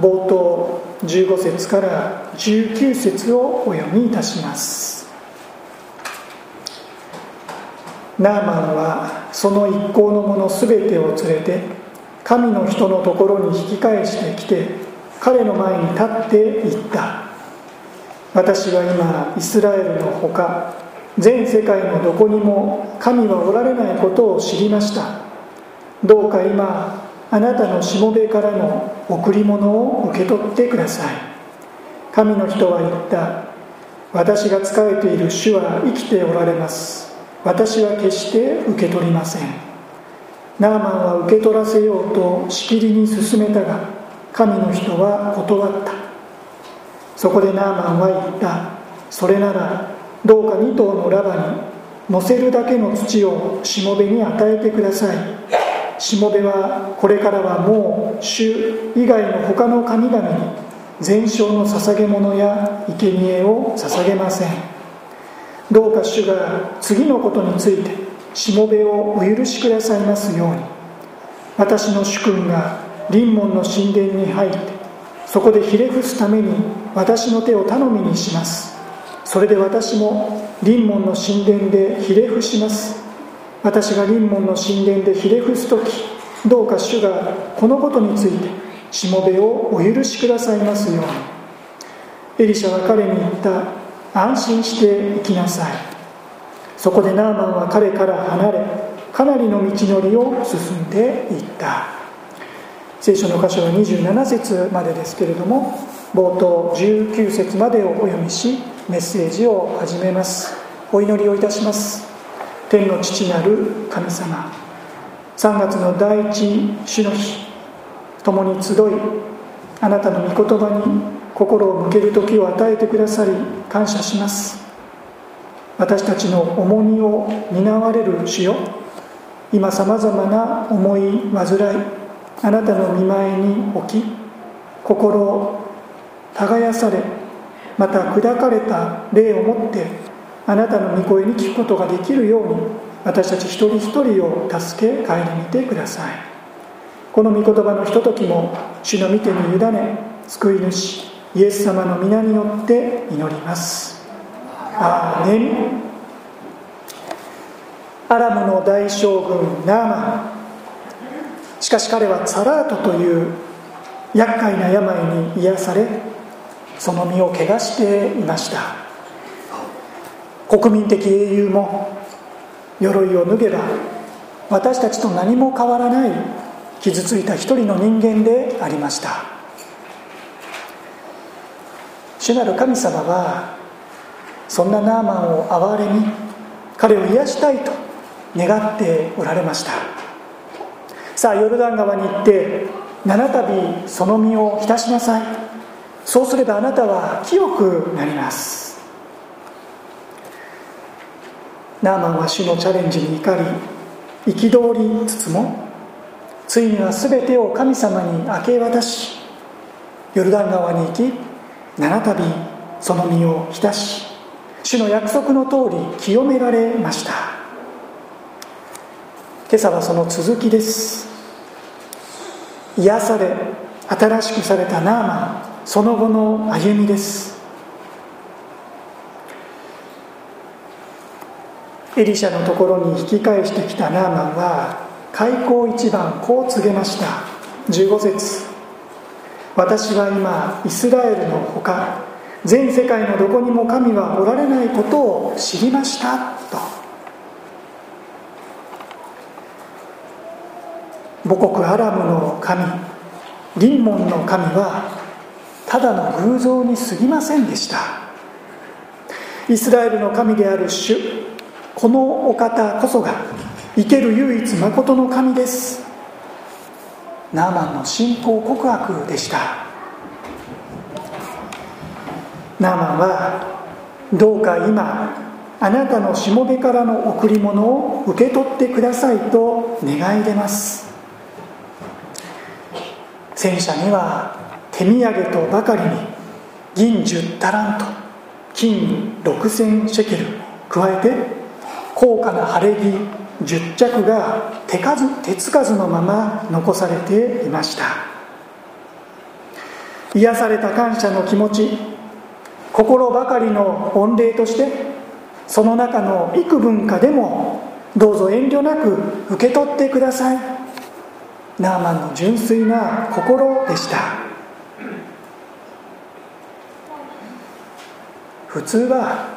冒頭15節から19節をお読みいたします。ナーマンはその一行の者すべてを連れて神の人のところに引き返してきて彼の前に立って言った。私は今イスラエルのほか全世界のどこにも神はおられないことを知りました。どうか今あなたのしもべからの贈り物を受け取ってください。神の人は言った。私が仕えている主は生きておられます。私は決して受け取りません。ナーマンは受け取らせようとしきりに進めたが神の人は断った。そこでナーマンは言った。それならどうか2頭のラバに乗せるだけの土をしもべに与えてください。しもべはこれからはもう主以外の他の神々に全焼の捧げ物や生贄を捧げません。どうか主が次のことについてしもべをお許しくださいますように。私の主君が臨門の神殿に入ってそこでひれ伏すために私の手を頼みにします。それで私も臨門の神殿でひれ伏します。私が臨門の神殿でひれ伏す時どうか主がこのことについてしもべをお許しくださいますように。エリシャは彼に言った安心して行きなさい。そこでナーマンは彼から離れかなりの道のりを進んでいった。聖書の箇所は27節までですけれども冒頭19節までをお読みしメッセージを始めます。お祈りをいたします。天の父なる神様。3月の第一主の日共に集いあなたの御言葉に心を向ける時を与えてくださり感謝します。私たちの重荷を担われる主よ。今さまざまな思い煩いあなたの見前に置き心を耕されまた砕かれた霊をもってあなたの御声に聞くことができるように私たち一人一人を助け顧みてください。この御言葉のひとときも主の御手に委ね救い主イエス様の皆によって祈ります。アーメン。アラムの大将軍ナーマン。しかし彼はツァラートという厄介な病に癒されその身を怪我していました。国民的英雄も鎧を脱げば私たちと何も変わらない傷ついた一人の人間でありました。主なる神様はそんなナーマンを憐れみ彼を癒したいと願っておられました。さあヨルダン川に行って七度その身を浸しなさい。そうすればあなたは清くなります。ナーマンは主のチャレンジに怒り憤りつつもついには全てを神様に明け渡しヨルダン川に行き七度その身を浸し主の約束の通り清められました。今朝はその続きです。癒され新しくされたナーマンその後の歩みです。エリシャのところに引き返してきたナーマンは開口一番こう告げました。15節。私は今イスラエルのほか全世界のどこにも神はおられないことを知りました。と。母国アラムの神リンモンの神はただの偶像に過ぎませんでした。イスラエルの神である主このお方こそが生ける唯一誠の神です。ナーマンの信仰告白でした。ナーマンはどうか今あなたのしもべからの贈り物を受け取ってくださいと願い出ます。戦車には手土産とばかりに銀10タラント金6000シェケル加えて高価な晴れ着10着が手数手つかずのまま残されていました。癒された感謝の気持ち心ばかりの御礼としてその中の幾分かでもどうぞ遠慮なく受け取ってください。ナーマンの純粋な心でした。普通は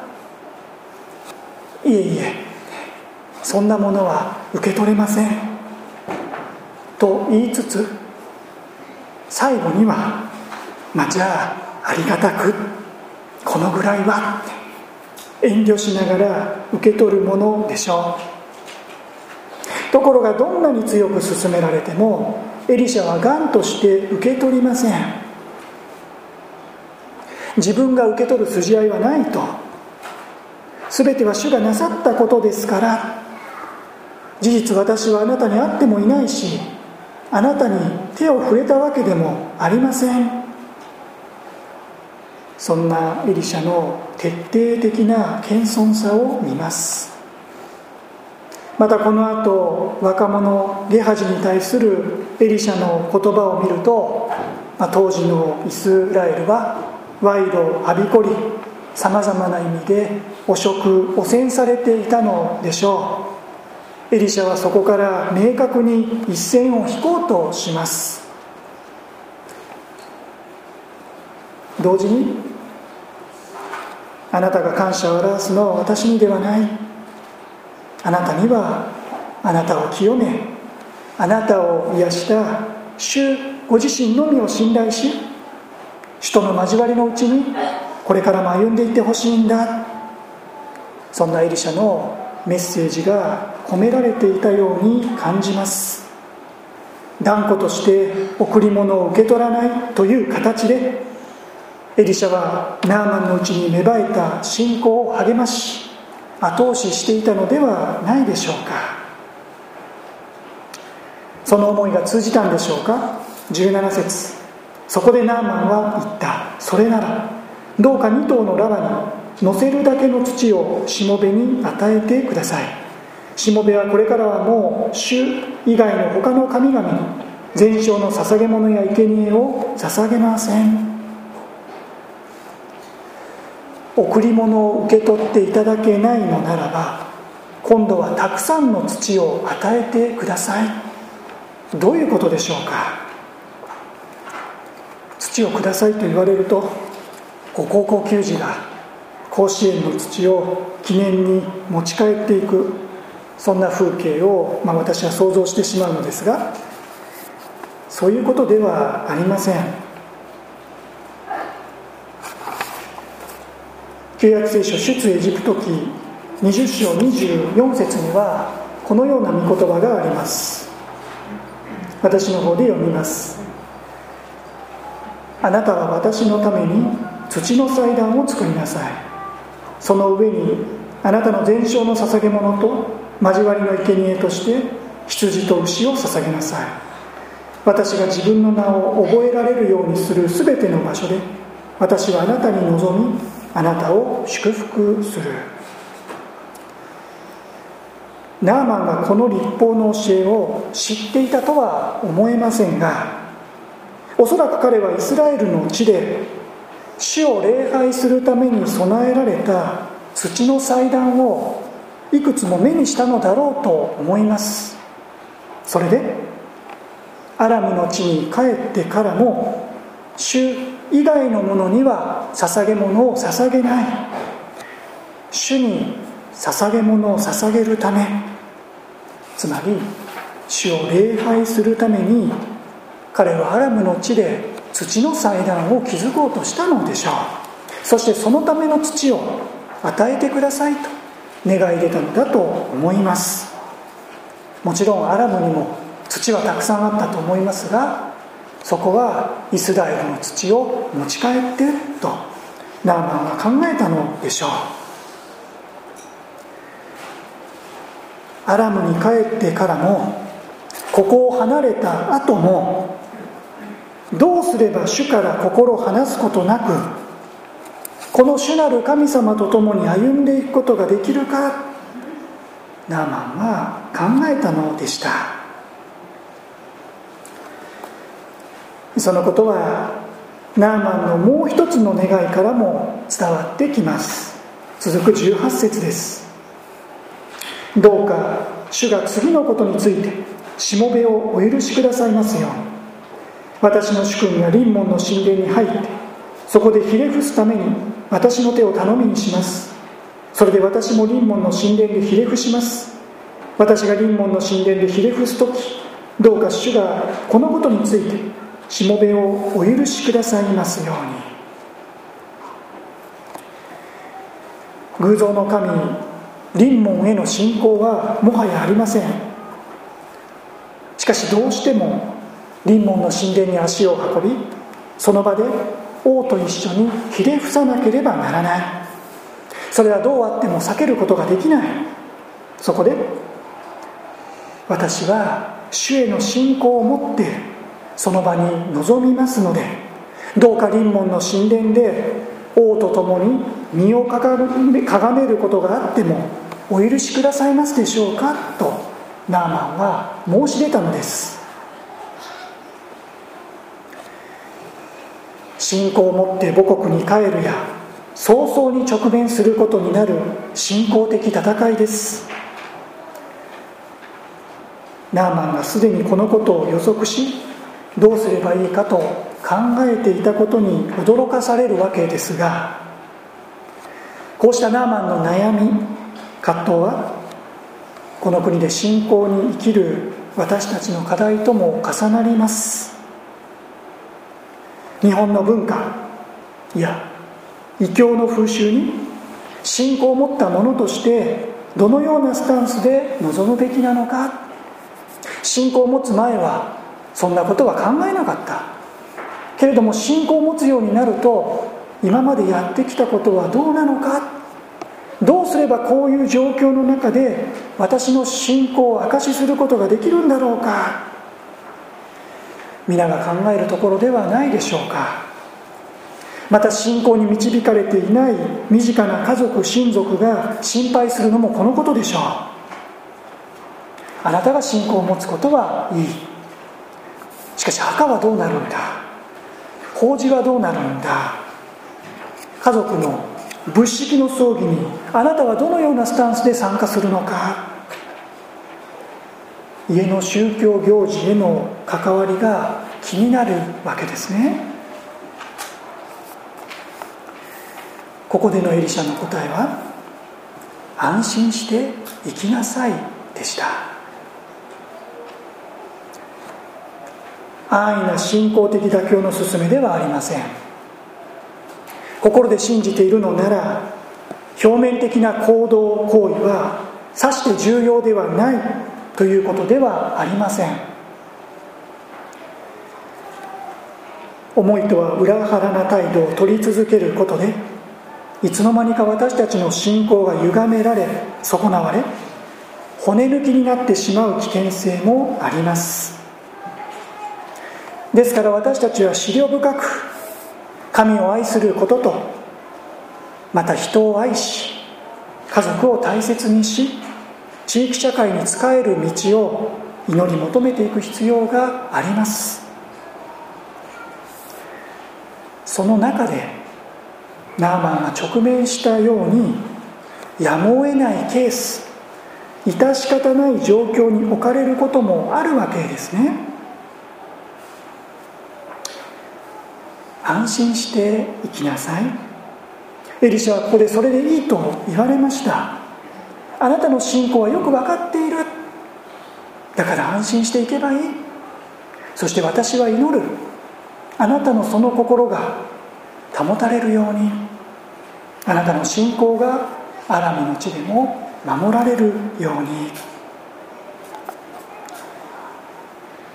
いえいえ。そんなものは受け取れません。と言いつつ最後にはまあじゃあありがたくこのぐらいは遠慮しながら受け取るものでしょう。ところがどんなに強く勧められてもエリシャは頑として受け取りません。自分が受け取る筋合いはないと。全ては主がなさったことですから。事実私はあなたに会ってもいないしあなたに手を触れたわけでもありません。そんなエリシャの徹底的な謙遜さを見ます。またこの後若者ゲハジに対するエリシャの言葉を見ると、まあ、当時のイスラエルは賄賂をはびこりさまざまな意味で汚職汚染されていたのでしょう。エリシャはそこから明確に一線を引こうとします。同時にあなたが感謝を表すのは私にではない。あなたにはあなたを清めあなたを癒した主ご自身のみを信頼し人の交わりのうちにこれからも歩んでいってほしいんだ。そんなエリシャのメッセージが込められていたように感じます。断固として贈り物を受け取らないという形でエリシャはナーマンのうちに芽生えた信仰を励まし後押ししていたのではないでしょうか。その思いが通じたんでしょうか？17節。そこでナーマンは言った。それならどうか2頭のラバに乗せるだけの土をしもべに与えてください。しもべはこれからはもう主以外の他の神々に全焼の捧げ物や生贄を捧げません。贈り物を受け取っていただけないのならば今度はたくさんの土を与えてください。どういうことでしょうか？土をくださいと言われるとご高校球児が甲子園の土を記念に持ち帰っていくそんな風景を、まあ、私は想像してしまうのですがそういうことではありません。旧約聖書出エジプト記20章24節にはこのような御言葉があります。私の方で読みます。あなたは私のために土の祭壇を作りなさい。その上にあなたの全焼の捧げ物と交わりの生贄として羊と牛を捧げなさい。私が自分の名を覚えられるようにする全ての場所で私はあなたに望みあなたを祝福する。ナーマンがこの立法の教えを知っていたとは思えませんがおそらく彼はイスラエルの地で主を礼拝するために備えられた土の祭壇をいくつも目にしたのだろうと思います。それでアラムの地に帰ってからも主以外のものには捧げ物を捧げない。主に捧げ物を捧げるため。つまり主を礼拝するために彼はアラムの地で土の祭壇を築こうとしたのでしょう。そしてそのための土を与えてくださいと願い出たのだと思います。もちろんアラムにも土はたくさんあったと思いますがそこはイスラエルの土を持ち帰ってとナーマンは考えたのでしょう。アラムに帰ってからもここを離れた後もどうすれば主から心を離すことなくこの主なる神様と共に歩んでいくことができるかナーマンは考えたのでした。そのことはナーマンのもう一つの願いからも伝わってきます。続く18節です。どうか主が次のことについてしもべをお許しくださいますように。私の主君が臨門の神殿に入ってそこでひれ伏すために私の手を頼みにします。それで私も臨門の神殿でひれ伏します。私が臨門の神殿でひれ伏す時どうか主がこのことについてしもべをお許しくださいますように。偶像の神臨門への信仰はもはやありません。しかしどうしても臨門の神殿に足を運びその場で王と一緒にひれ伏さなければならない。それはどうあっても避けることができない。そこで私は主への信仰を持ってその場に臨みますのでどうか臨門の神殿で王と共に身をかがめることがあってもお許しくださいますでしょうか？とナーマンは申し出たのです。信仰を持って母国に帰るや早々に直面することになる信仰的戦いです。ナーマンがすでにこのことを予測しどうすればいいかと考えていたことに驚かされるわけですがこうしたナーマンの悩み葛藤はこの国で信仰に生きる私たちの課題とも重なります。日本の文化。いや異教の風習に信仰を持った者としてどのようなスタンスで臨むべきなのか。信仰を持つ前はそんなことは考えなかった。けれども信仰を持つようになると今までやってきたことはどうなのか。どうすればこういう状況の中で私の信仰を証しすることができるんだろうか。皆が考えるところではないでしょうか。また信仰に導かれていない身近な家族親族が心配するのもこのことでしょう。あなたが信仰を持つことはいい。しかし墓はどうなるんだ？法事はどうなるんだ？家族の仏式の葬儀にあなたはどのようなスタンスで参加するのか？家の宗教行事への関わりが気になるわけですね。ここでのエリシャの答えは安心して生きなさいでした。安易な信仰的妥協の勧めではありません。心で信じているのなら表面的な行動行為はさして重要ではない。ということではありません。思いとは裏腹な態度を取り続けることでいつの間にか私たちの信仰が歪められ損なわれ骨抜きになってしまう危険性もあります。ですから私たちは思慮深く神を愛することとまた人を愛し家族を大切にし地域社会に仕える道を祈り求めていく必要があります。その中でナーマンが直面したようにやむを得ないケース致し方ない状況に置かれることもあるわけですね。安心して生きなさい。エリシャはここでそれでいいと言われました。あなたの信仰はよく分かっている。だから安心していけばいい。そして私は祈る。あなたのその心が保たれるように。あなたの信仰がアラムの地でも守られるように。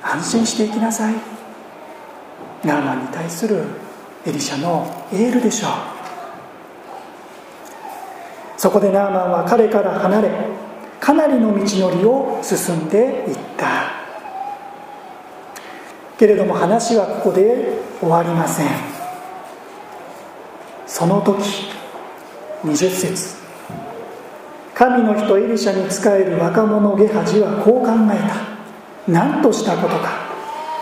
安心していきなさい。ナーマンに対するエリシャのエールでしょう。そこでナーマンは彼から離れかなりの道のりを進んでいった。けれども話はここで終わりません。その時20節。神の人エリシャに仕える若者ゲハジはこう考えた。何としたことか。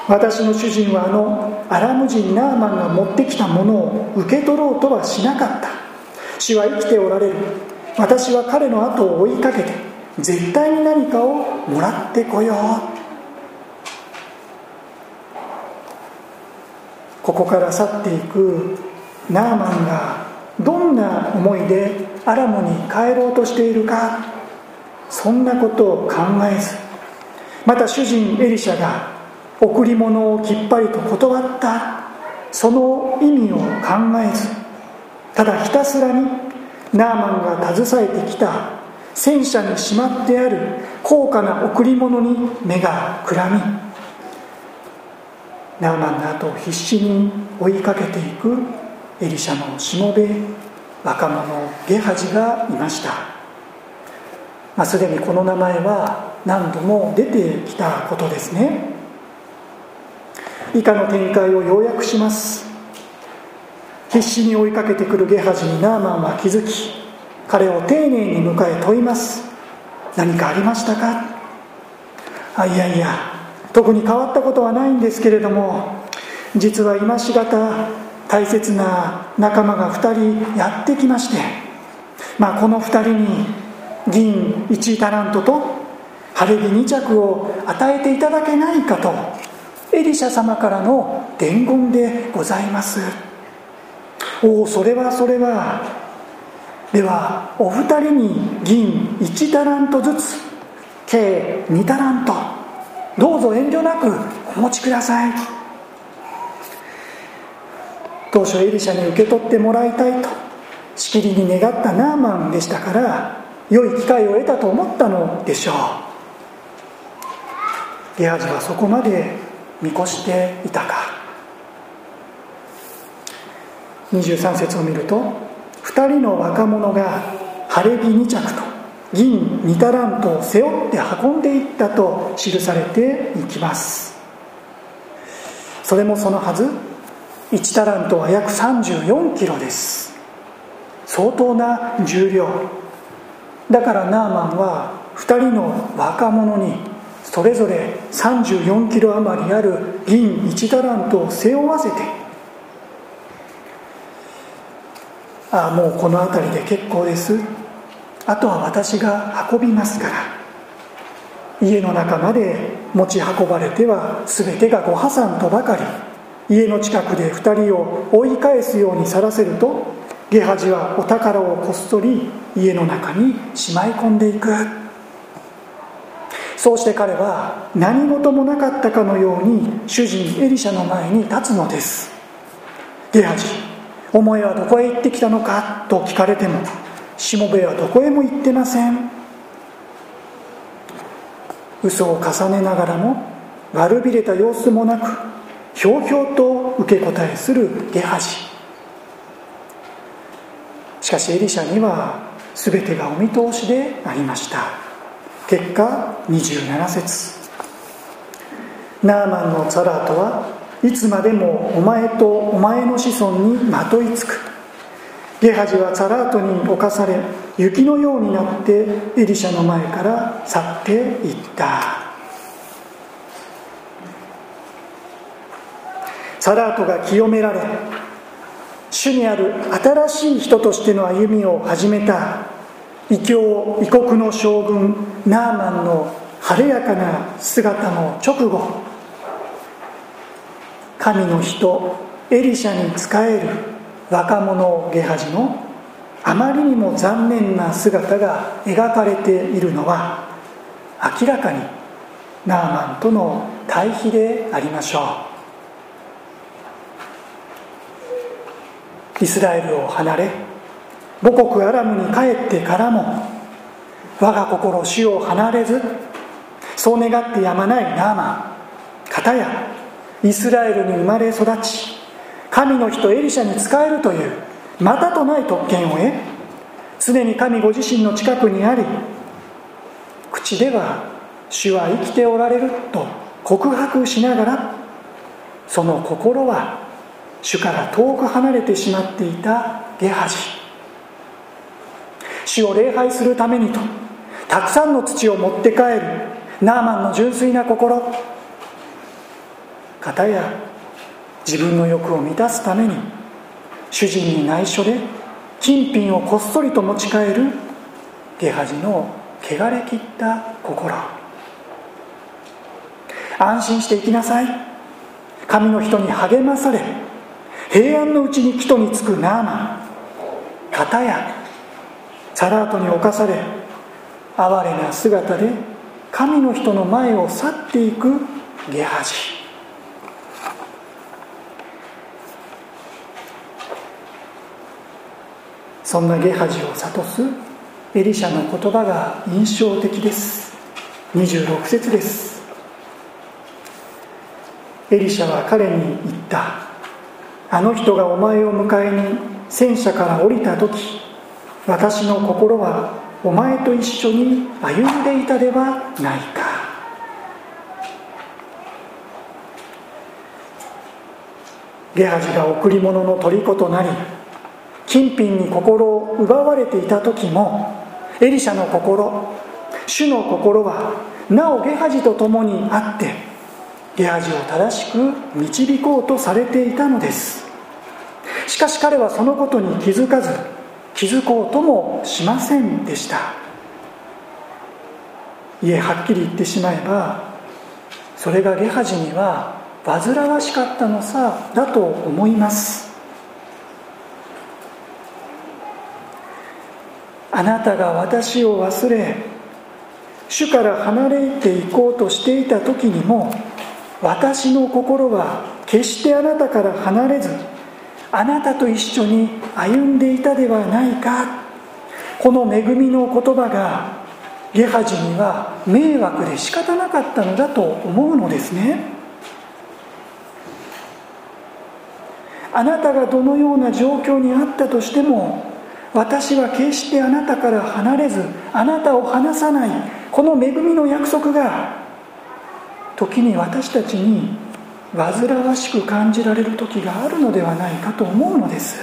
私の主人はあのアラム人ナーマンが持ってきたものを受け取ろうとはしなかった。主は生きておられる。私は彼の後を追いかけて絶対に何かをもらってこよう。ここから去っていくナーマンがどんな思いでアラムに帰ろうとしているかそんなことを考えずまた主人エリシャが贈り物をきっぱりと断った。その意味を考えずただひたすらにナーマンが携えてきた戦車にしまってある高価な贈り物に目がくらみナーマンの後を必死に追いかけていくエリシャのしもべ若者ゲハジがいました、まあ、すでにこの名前は何度も出てきたことですね。以下の展開を要約します。必死に追いかけてくるゲハジにナーマンは気づき彼を丁寧に迎え問います。何かありましたか？あいやいや特に変わったことはないんですけれども実は今しがた大切な仲間が2人やってきまして、まあ、この2人に銀1タラントと晴れ着2着を与えていただけないかとエリシャ様からの伝言でございます。おおそれはそれは。ではお二人に銀1タラントずつ計2タラント。どうぞ遠慮なくお持ちください。当初エリシャに受け取ってもらいたいとしきりに願ったナーマンでしたから良い機会を得たと思ったのでしょう。ゲハジはそこまで見越していたか。23節を見ると2人の若者が晴れ着2着と銀2タラントを背負って運んでいったと記されていきます。それもそのはず1タラントは約34キロです。相当な重量。だからナーマンは2人の若者にそれぞれ34キロ余りある銀1タラントを背負わせてああもうこの辺りで結構です。あとは私が運びますから。家の中まで持ち運ばれては全てがご破産とばかり。家の近くで2人を追い返すように去らせるとゲハジはお宝をこっそり家の中にしまい込んでいく。そうして彼は何事もなかったかのように主人エリシャの前に立つのです。ゲハジお前はどこへ行ってきたのかと聞かれてもしもべはどこへも行ってません。嘘を重ねながらも悪びれた様子もなくひょうひょうと受け答えするゲハジしかしエリシャには全てがお見通しでありました。結果27節。ナーマンのツァラートはいつまでもお前とお前の子孫にまといつく。ゲハジはツァラートに侵され雪のようになってエリシャの前から去っていった。サラートが清められ主にある新しい人としての歩みを始めた。異教異国の将軍ナーマンの晴れやかな姿の直後神の人エリシャに仕える若者ゲハジのあまりにも残念な姿が描かれているのは明らかにナーマンとの対比でありましょう。イスラエルを離れ母国アラムに帰ってからも我が心死を離れずそう願ってやまないナーマン片やイスラエルに生まれ育ち神の人エリシャに仕えるというまたとない特権を得常に神ご自身の近くにあり口では主は生きておられると告白しながらその心は主から遠く離れてしまっていたゲハジ。主を礼拝するためにとたくさんの土を持って帰るナーマンの純粋な心。方や自分の欲を満たすために主人に内緒で金品をこっそりと持ち帰るゲハジの汚れ切った心。安心して行きなさい。神の人に励まされ平安のうちに帰途につくナーマン。片やサラートに侵され哀れな姿で神の人の前を去っていくゲハジそんなゲハジを諭すエリシャの言葉が印象的です。26節です。エリシャは彼に言った。あの人がお前を迎えに戦車から降りた時私の心はお前と一緒に歩んでいたではないか。ゲハジが贈り物の虜となり金品に心を奪われていた時もエリシャの心主の心はなおゲハジと共にあってゲハジを正しく導こうとされていたのです。しかし彼はそのことに気づかず気づこうともしませんでした。いえはっきり言ってしまえばそれがゲハジには煩わしかったのさだと思います。あなたが私を忘れ主から離れていこうとしていた時にも私の心は決してあなたから離れずあなたと一緒に歩んでいたではないか。この恵みの言葉がゲハジには迷惑で仕方なかったのだと思うのですね。あなたがどのような状況にあったとしても私は決してあなたから離れずあなたを離さないこの恵みの約束が時に私たちに煩わしく感じられる時があるのではないかと思うのです。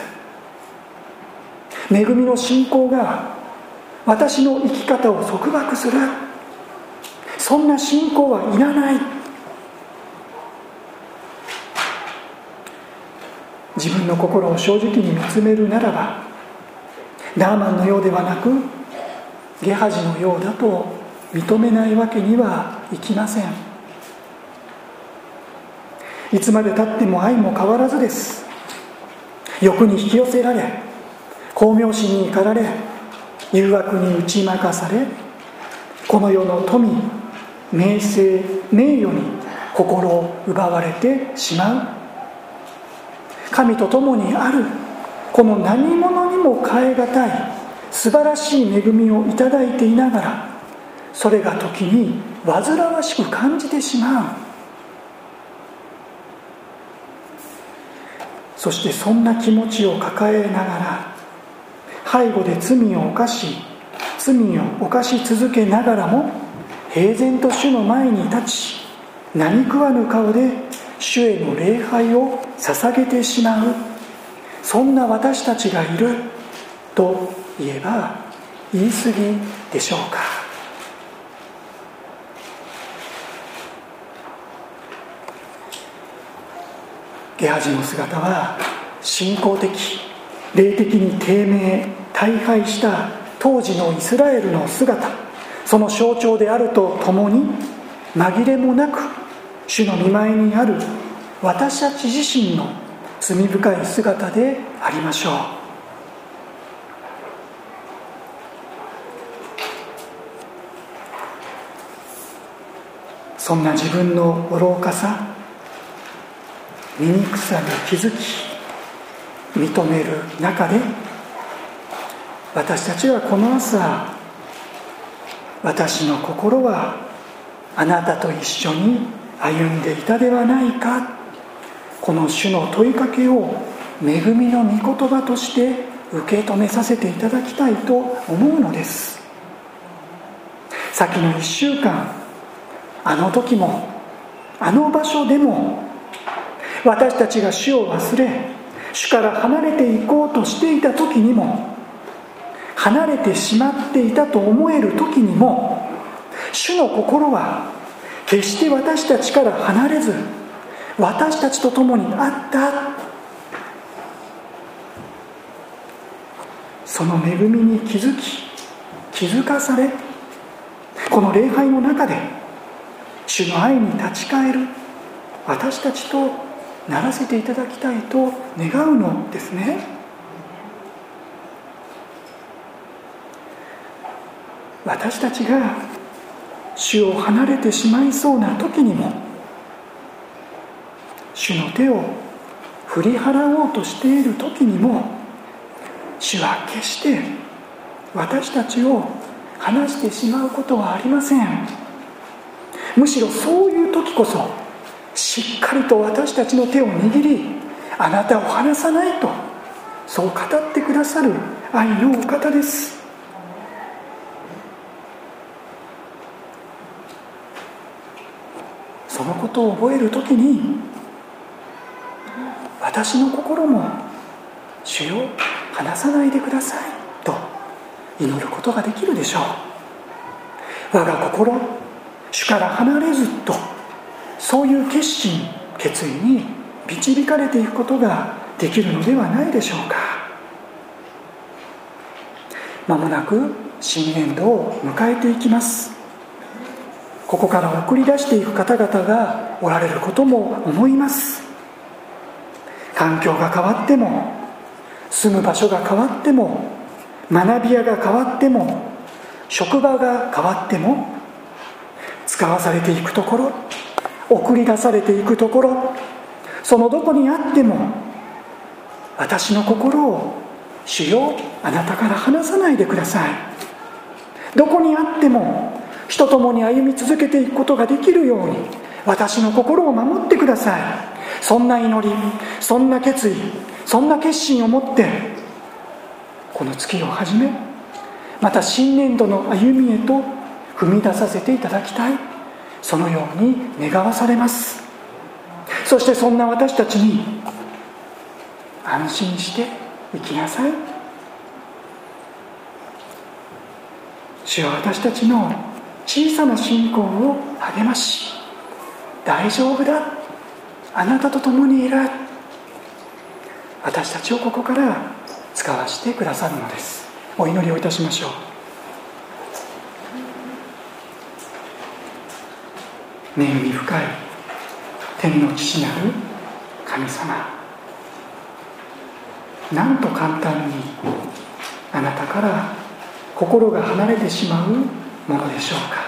恵みの信仰が私の生き方を束縛する。そんな信仰はいらない。自分の心を正直に見つめるならばナーマンのようではなくゲハジのようだと認めないわけにはいきません。いつまでたっても愛も変わらずです。欲に引き寄せられ巧妙心に駆られ誘惑に打ち負かされこの世の富名声名誉に心を奪われてしまう。神と共にあるこの何者にも代え難い素晴らしい恵みをいただいていながらそれが時に煩わしく感じてしまう。そしてそんな気持ちを抱えながら背後で罪を犯し罪を犯し続けながらも平然と主の前に立ち何食わぬ顔で主への礼拝を捧げてしまう。そんな私たちがいると言えば言い過ぎでしょうか。ゲハジの姿は信仰的霊的に低迷大敗した当時のイスラエルの姿。その象徴であるとともに紛れもなく主の見舞いにある私たち自身の罪深い姿でありましょう。そんな自分の愚かさ醜さに気づき認める中で私たちはこの朝私の心はあなたと一緒に歩んでいたではないか。この主の問いかけを恵みの御言葉として受け止めさせていただきたいと思うのです。先の1週間あの時もあの場所でも私たちが主を忘れ主から離れていこうとしていた時にも離れてしまっていたと思える時にも主の心は決して私たちから離れず私たちと共にあった。その恵みに気づき気づかされこの礼拝の中で主の愛に立ち返る私たちとならせていただきたいと願うのですね。私たちが主を離れてしまいそうな時にも主の手を振り払おうとしている時にも主は決して私たちを離してしまうことはありません。むしろそういう時こそしっかりと私たちの手を握りあなたを離さないとそう語ってくださる愛のお方です。そのことを覚える時に私の心も主よ離さないでくださいと祈ることができるでしょう。我が心主から離れずとそういう決心決意に導かれていくことができるのではないでしょうか。まもなく新年度を迎えていきます。ここから送り出していく方々がおられることも思います。環境が変わっても住む場所が変わっても学び屋が変わっても職場が変わっても使わされていくところ送り出されていくところそのどこにあっても私の心を主よあなたから離さないでください。どこにあっても人ともに歩み続けていくことができるように私の心を守ってください。そんな祈りそんな決意そんな決心を持ってこの月を始めまた新年度の歩みへと踏み出させていただきたい。そのように願わされます。そしてそんな私たちに安心して生きなさい。主は私たちの小さな信仰を励まし大丈夫だ。あなたと共にいる私たちをここから使わせてくださるのです。お祈りをいたしましょう。恵み深い天の父なる神様。なんと簡単にあなたから心が離れてしまうものでしょうか。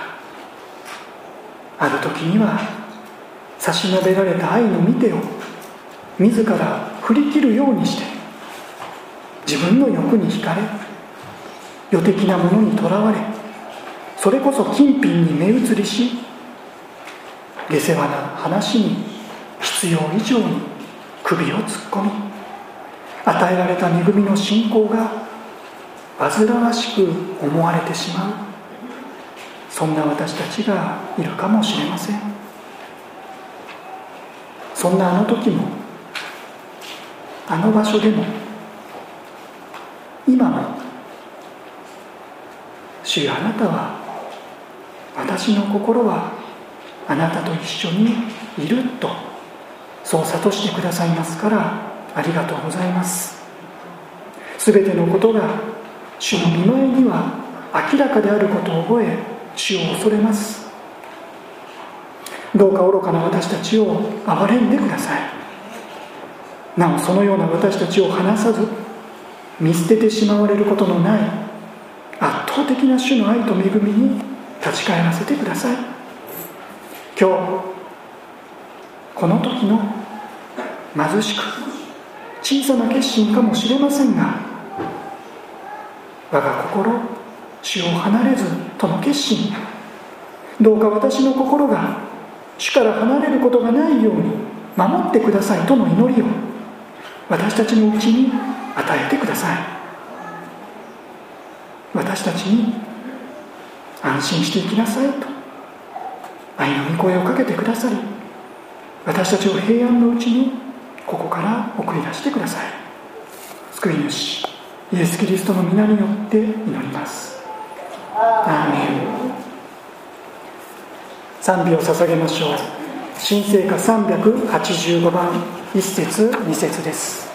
ある時には差し伸べられた愛の御手を自ら振り切るようにして自分の欲に惹かれ予的なものにとらわれそれこそ金品に目移りし下世話な話に必要以上に首を突っ込み与えられた恵みの信仰が煩わしく思われてしまう。そんな私たちがいるかもしれません。そんなあの時もあの場所でも今も主よあなたは私の心はあなたと一緒にいるとそう諭してくださいますからありがとうございます。全てのことが主の見前には明らかであることを覚え主を恐れます。どうか愚かな私たちを憐れんでください。なおそのような私たちを離さず見捨ててしまわれることのない圧倒的な主の愛と恵みに立ち返らせてください。今日この時の貧しく小さな決心かもしれませんが我が心主を離れずとの決心どうか私の心が主から離れることがないように守ってくださいとの祈りを私たちのうちに与えてください。私たちに安心していきなさいと。愛の御声をかけてくださり私たちを平安のうちにここから送り出してください。救い主イエス・キリストの皆によって祈ります。アーメン。賛美を捧げましょう。新聖歌385番1節2節です。